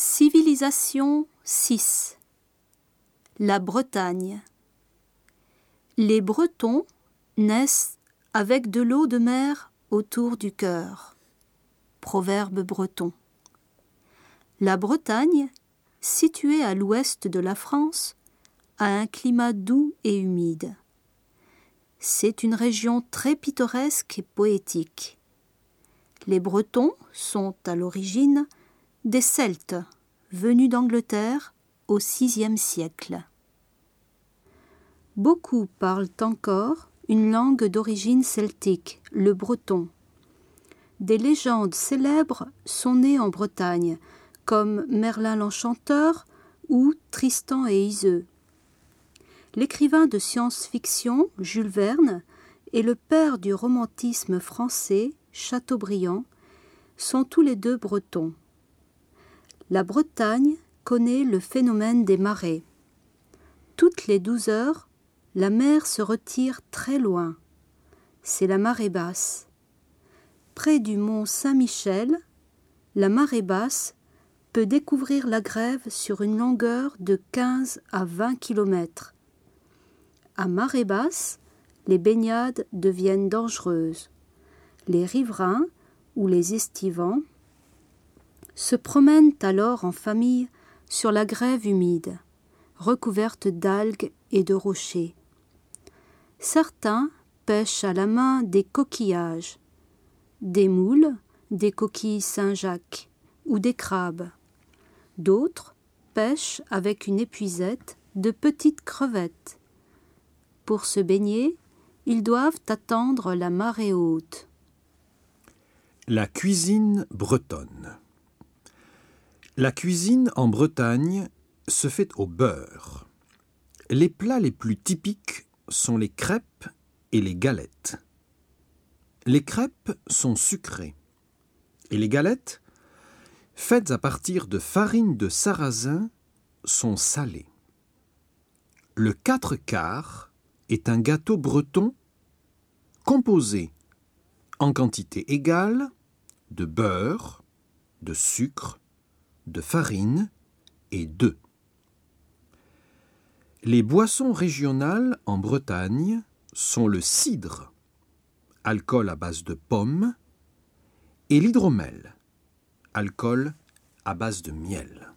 Civilisation 6 La Bretagne Les Bretons naissent avec de l'eau de mer autour du cœur. Proverbe breton. La Bretagne, située à l'ouest de la France, a un climat doux et humide. C'est une région très pittoresque et poétique. Les Bretons sont à l'origine des Celtes, venus d'Angleterre au VIe siècle. Beaucoup parlent encore une langue d'origine celtique, le breton. Des légendes célèbres sont nées en Bretagne, comme Merlin l'Enchanteur ou Tristan et Iseux. L'écrivain de science-fiction, Jules Verne, et le père du romantisme français, Chateaubriand, sont tous les deux bretons la Bretagne connaît le phénomène des marées. Toutes les douze heures, la mer se retire très loin. C'est la marée basse. Près du mont Saint-Michel, la marée basse peut découvrir la grève sur une longueur de 15 à 20 kilomètres. À marée basse, les baignades deviennent dangereuses. Les riverains ou les estivants se promènent alors en famille sur la grève humide, recouverte d'algues et de rochers. Certains pêchent à la main des coquillages, des moules, des coquilles Saint-Jacques ou des crabes. D'autres pêchent avec une épuisette de petites crevettes. Pour se baigner, ils doivent attendre la marée haute. La cuisine bretonne. La cuisine en Bretagne se fait au beurre. Les plats les plus typiques sont les crêpes et les galettes. Les crêpes sont sucrées et les galettes, faites à partir de farine de sarrasin, sont salées. Le quatre quarts est un gâteau breton composé en quantité égale de beurre, de sucre, de farine et d'œufs. Les boissons régionales en Bretagne sont le cidre, alcool à base de pommes, et l'hydromel, alcool à base de miel.